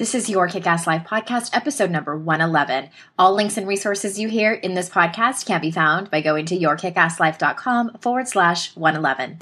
This is your Kick Ass Life podcast, episode number 111. All links and resources you hear in this podcast can be found by going to yourkickasslife.com forward slash 111.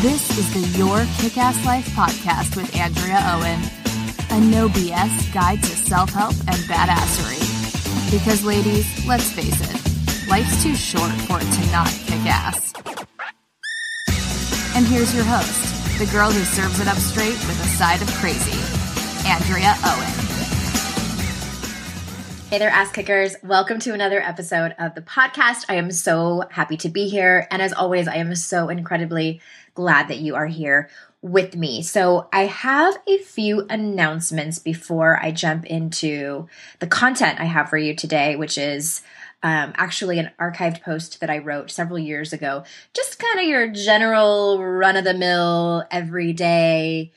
This is the Your Kick Ass Life podcast with Andrea Owen, a no BS guide to self help and badassery. Because, ladies, let's face it, life's too short for it to not kick ass. And here's your host, the girl who serves it up straight with a side of crazy. Andrea Owen. Hey there, ass kickers. Welcome to another episode of the podcast. I am so happy to be here. And as always, I am so incredibly glad that you are here with me. So I have a few announcements before I jump into the content I have for you today, which is um, actually an archived post that I wrote several years ago. Just kind of your general run of the mill, everyday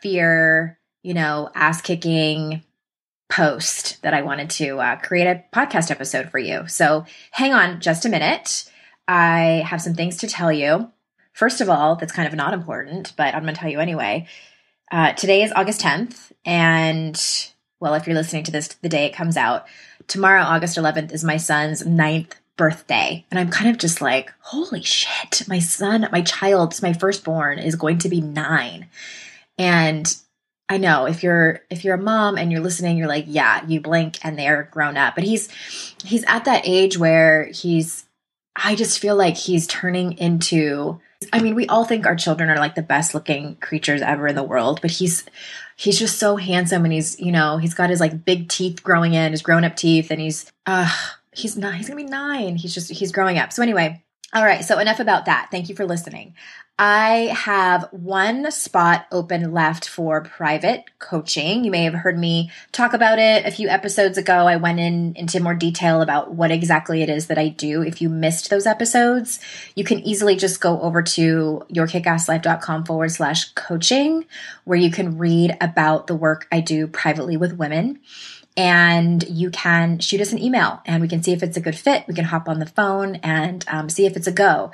fear you know, ass kicking post that I wanted to uh, create a podcast episode for you. So hang on just a minute. I have some things to tell you. First of all, that's kind of not important, but I'm going to tell you anyway. Uh, today is August 10th, and well, if you're listening to this the day it comes out, tomorrow, August 11th, is my son's ninth birthday. And I'm kind of just like, holy shit, my son, my child, my firstborn is going to be nine. And I know if you're if you're a mom and you're listening, you're like, yeah, you blink and they're grown up. But he's he's at that age where he's I just feel like he's turning into I mean, we all think our children are like the best looking creatures ever in the world, but he's he's just so handsome and he's, you know, he's got his like big teeth growing in, his grown up teeth, and he's uh he's not he's gonna be nine. He's just he's growing up. So anyway, all right, so enough about that. Thank you for listening. I have one spot open left for private coaching. You may have heard me talk about it a few episodes ago. I went in into more detail about what exactly it is that I do. If you missed those episodes, you can easily just go over to yourkickasslife.com forward slash coaching, where you can read about the work I do privately with women and you can shoot us an email and we can see if it's a good fit. We can hop on the phone and um, see if it's a go.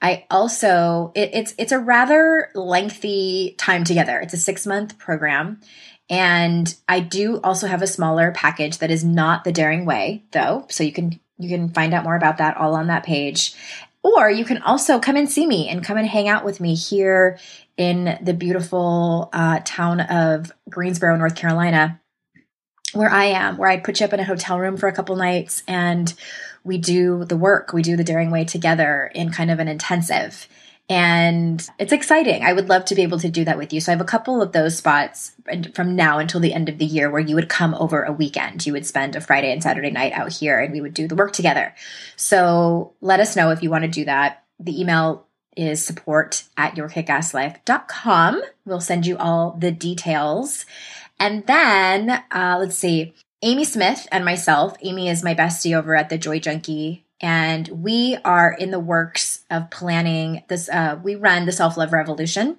I also it, it's it's a rather lengthy time together. It's a six month program, and I do also have a smaller package that is not the Daring Way though, so you can you can find out more about that all on that page. Or you can also come and see me and come and hang out with me here in the beautiful uh, town of Greensboro, North Carolina, where I am, where I put you up in a hotel room for a couple nights and we do the work, we do the Daring Way together in kind of an intensive. And it's exciting. I would love to be able to do that with you. So I have a couple of those spots from now until the end of the year where you would come over a weekend. You would spend a Friday and Saturday night out here and we would do the work together. So let us know if you want to do that. The email is support at yourkickasslife.com. We'll send you all the details. And then, uh, let's see, Amy Smith and myself, Amy is my bestie over at the Joy Junkie, and we are in the works of planning this. Uh, we run the Self Love Revolution,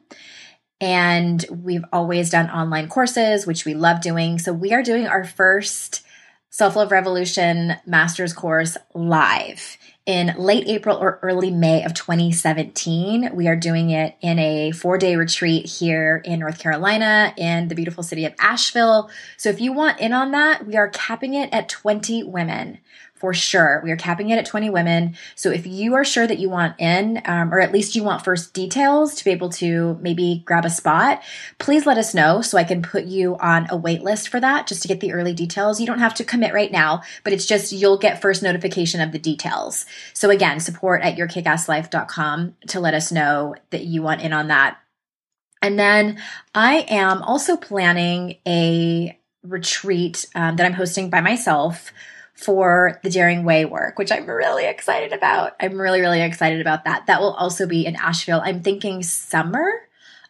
and we've always done online courses, which we love doing. So we are doing our first Self Love Revolution Master's course live in late April or early May of 2017. We are doing it in a four day retreat here in North Carolina in the beautiful city of Asheville. So if you want in on that, we are capping it at 20 women for sure. We are capping it at 20 women. So if you are sure that you want in, um, or at least you want first details to be able to maybe grab a spot, please let us know so I can put you on a wait list for that just to get the early details. You don't have to commit right now, but it's just you'll get first notification of the details. So again, support at yourkickasslife.com to let us know that you want in on that. And then I am also planning a retreat um, that I'm hosting by myself for the Daring Way work, which I'm really excited about. I'm really, really excited about that. That will also be in Asheville. I'm thinking summer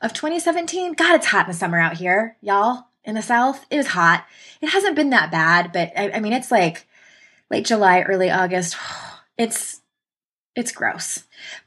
of 2017. God, it's hot in the summer out here, y'all. In the South, it was hot. It hasn't been that bad, but I, I mean, it's like late July, early August. It's it's gross.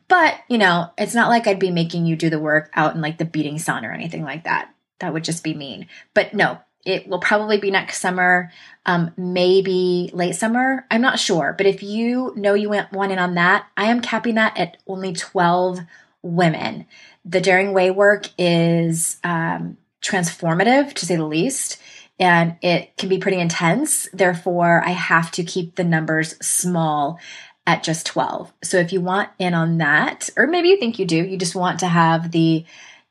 But, you know, it's not like I'd be making you do the work out in like the beating sun or anything like that. That would just be mean. But no, it will probably be next summer, um, maybe late summer. I'm not sure. But if you know you want in on that, I am capping that at only 12 women. The Daring Way work is um, transformative to say the least and it can be pretty intense. Therefore, I have to keep the numbers small at just 12. So if you want in on that, or maybe you think you do, you just want to have the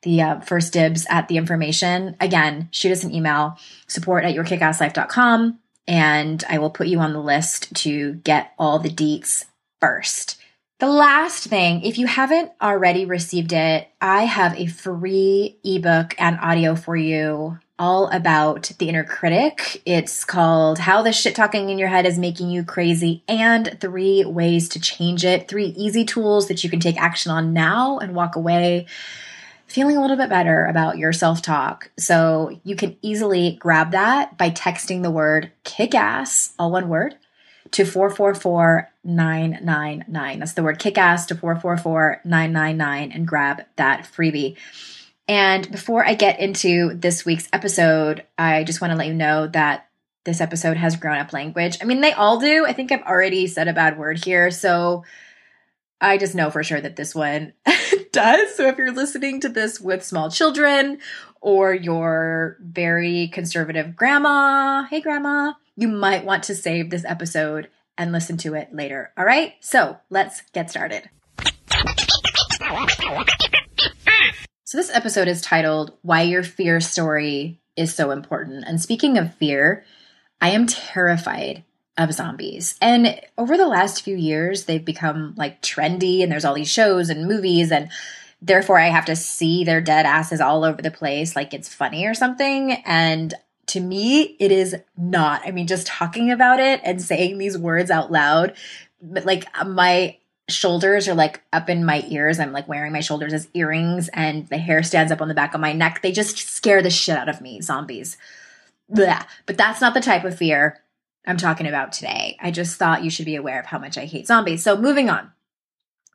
the uh, first dibs at the information, again, shoot us an email, support at yourkickasslife.com, and I will put you on the list to get all the deets first. The last thing, if you haven't already received it, I have a free ebook and audio for you all about the inner critic. It's called How the Shit Talking in Your Head is Making You Crazy and Three Ways to Change It. Three easy tools that you can take action on now and walk away feeling a little bit better about your self talk. So you can easily grab that by texting the word kick ass, all one word, to 444999. That's the word kick ass to 444999 and grab that freebie. And before I get into this week's episode, I just want to let you know that this episode has grown up language. I mean, they all do. I think I've already said a bad word here. So I just know for sure that this one does. So if you're listening to this with small children or your very conservative grandma, hey grandma, you might want to save this episode and listen to it later. All right. So let's get started. So, this episode is titled Why Your Fear Story is So Important. And speaking of fear, I am terrified of zombies. And over the last few years, they've become like trendy, and there's all these shows and movies, and therefore I have to see their dead asses all over the place like it's funny or something. And to me, it is not. I mean, just talking about it and saying these words out loud, but like my shoulders are like up in my ears. I'm like wearing my shoulders as earrings and the hair stands up on the back of my neck. They just scare the shit out of me, zombies. Blah. But that's not the type of fear I'm talking about today. I just thought you should be aware of how much I hate zombies. So moving on.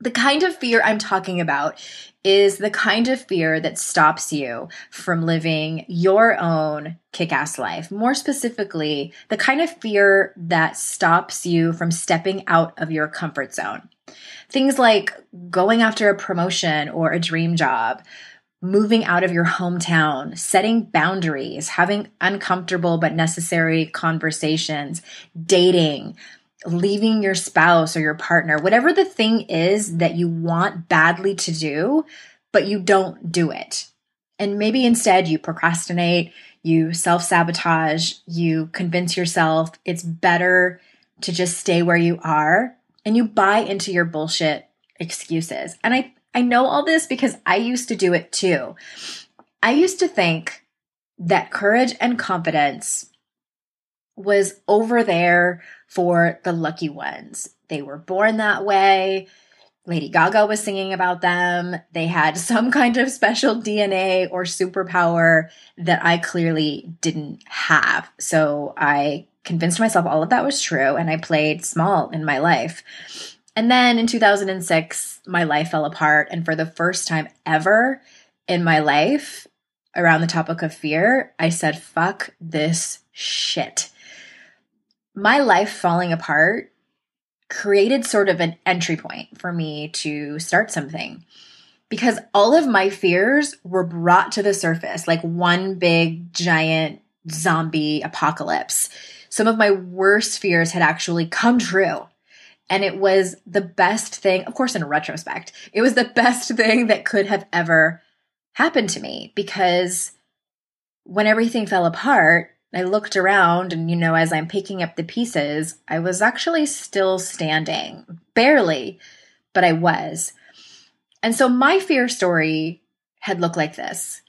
The kind of fear I'm talking about is the kind of fear that stops you from living your own kick ass life. More specifically, the kind of fear that stops you from stepping out of your comfort zone. Things like going after a promotion or a dream job, moving out of your hometown, setting boundaries, having uncomfortable but necessary conversations, dating, leaving your spouse or your partner, whatever the thing is that you want badly to do, but you don't do it. And maybe instead you procrastinate, you self sabotage, you convince yourself it's better to just stay where you are and you buy into your bullshit excuses. And I, I know all this because I used to do it too. I used to think that courage and confidence was over there for the lucky ones. They were born that way. Lady Gaga was singing about them. They had some kind of special DNA or superpower that I clearly didn't have. So I convinced myself all of that was true and I played small in my life. And then in 2006, my life fell apart. And for the first time ever in my life, around the topic of fear, I said, fuck this shit. My life falling apart created sort of an entry point for me to start something because all of my fears were brought to the surface like one big giant zombie apocalypse some of my worst fears had actually come true. And it was the best thing, of course, in retrospect, it was the best thing that could have ever happened to me because when everything fell apart, I looked around and, you know, as I'm picking up the pieces, I was actually still standing. Barely, but I was. And so my fear story had looked like this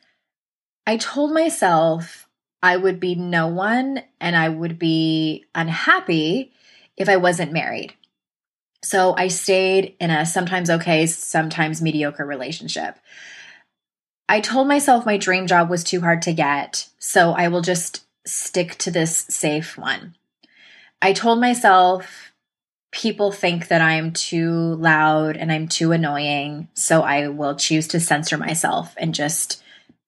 I told myself I would be no one and I would be unhappy if I wasn't married. So I stayed in a sometimes okay, sometimes mediocre relationship. I told myself my dream job was too hard to get, so I will just stick to this safe one. I told myself people think that I'm too loud and I'm too annoying, so I will choose to censor myself and just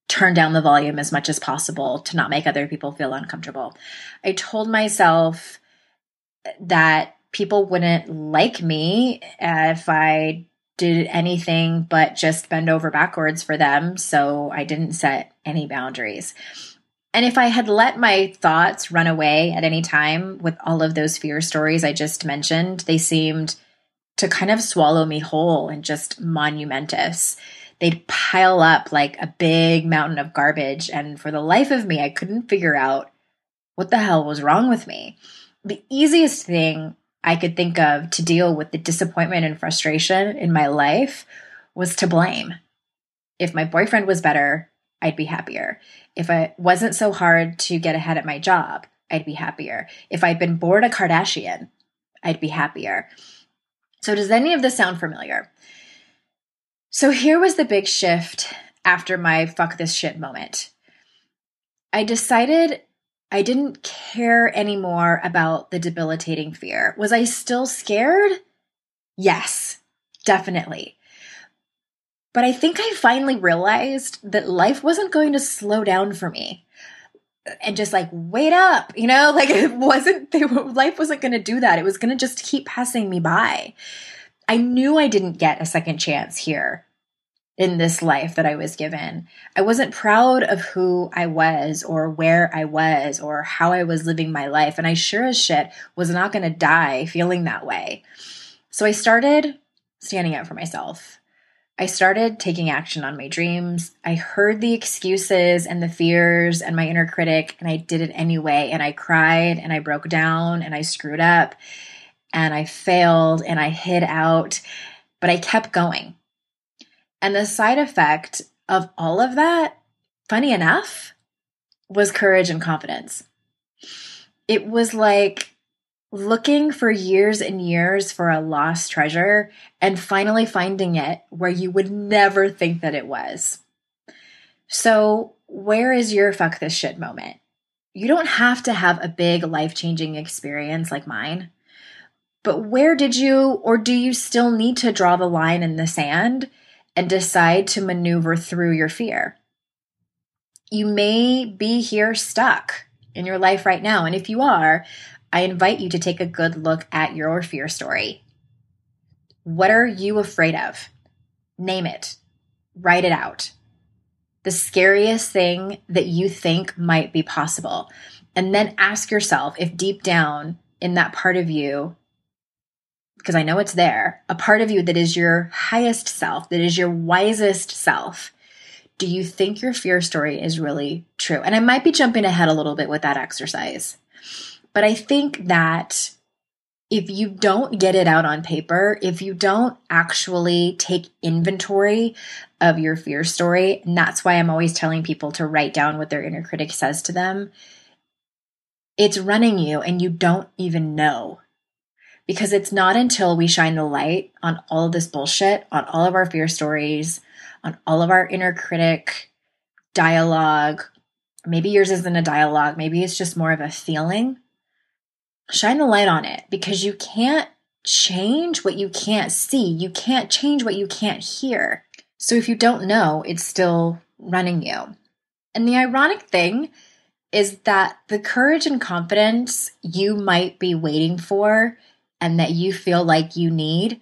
turn down the volume as much as possible to not make other people feel uncomfortable. I told myself that people wouldn't like me if I did anything but just bend over backwards for them. So I didn't set any boundaries. And if I had let my thoughts run away at any time with all of those fear stories I just mentioned, they seemed to kind of swallow me whole and just monumentous. They'd pile up like a big mountain of garbage. And for the life of me, I couldn't figure out what the hell was wrong with me. The easiest thing I could think of to deal with the disappointment and frustration in my life was to blame. If my boyfriend was better, I'd be happier. If it wasn't so hard to get ahead at my job, I'd be happier. If I'd been born a Kardashian, I'd be happier. So, does any of this sound familiar? So, here was the big shift after my fuck this shit moment. I decided I didn't care anymore about the debilitating fear. Was I still scared? Yes, definitely. But I think I finally realized that life wasn't going to slow down for me and just like wait up, you know, like it wasn't, they, life wasn't going to do that. It was going to just keep passing me by. I knew I didn't get a second chance here in this life that I was given. I wasn't proud of who I was or where I was or how I was living my life. And I sure as shit was not going to die feeling that way. So I started standing up for myself. I started taking action on my dreams. I heard the excuses and the fears and my inner critic, and I did it anyway. And I cried and I broke down and I screwed up and I failed and I hid out, but I kept going. And the side effect of all of that, funny enough, was courage and confidence. It was like looking for years and years for a lost treasure and finally finding it where you would never think that it was. So, where is your fuck this shit moment? You don't have to have a big life changing experience like mine. But where did you or do you still need to draw the line in the sand and decide to maneuver through your fear? You may be here stuck in your life right now. And if you are, I invite you to take a good look at your fear story. What are you afraid of? Name it, write it out. The scariest thing that you think might be possible. And then ask yourself if deep down in that part of you, because I know it's there, a part of you that is your highest self, that is your wisest self, do you think your fear story is really true? And I might be jumping ahead a little bit with that exercise. But I think that if you don't get it out on paper, if you don't actually take inventory of your fear story, and that's why I'm always telling people to write down what their inner critic says to them, it's running you and you don't even know. Because it's not until we shine the light on all of this bullshit, on all of our fear stories, on all of our inner critic dialogue. Maybe yours isn't a dialogue, maybe it's just more of a feeling shine the light on it because you can't change what you can't see. You can't change what you can't hear. So if you don't know, it's still running you. And the ironic thing is that the courage and confidence you might be waiting for and that you feel like you need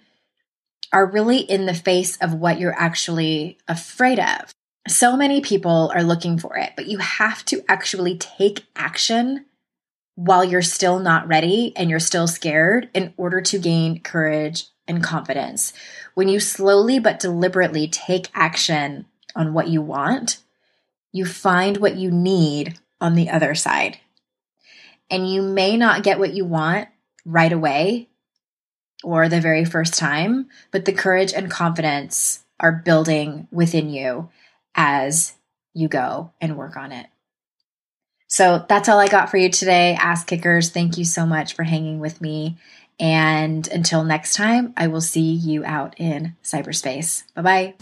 are really in the face of what you're actually afraid of. So many people are looking for it, but you have to actually take action while you're still not ready and you're still scared in order to gain courage and confidence. When you slowly but deliberately take action on what you want, you find what you need on the other side. And you may not get what you want right away or the very first time, but the courage and confidence are building within you as you go and work on it. So that's all I got for you today, ass kickers. Thank you so much for hanging with me. And until next time, I will see you out in cyberspace. Bye bye.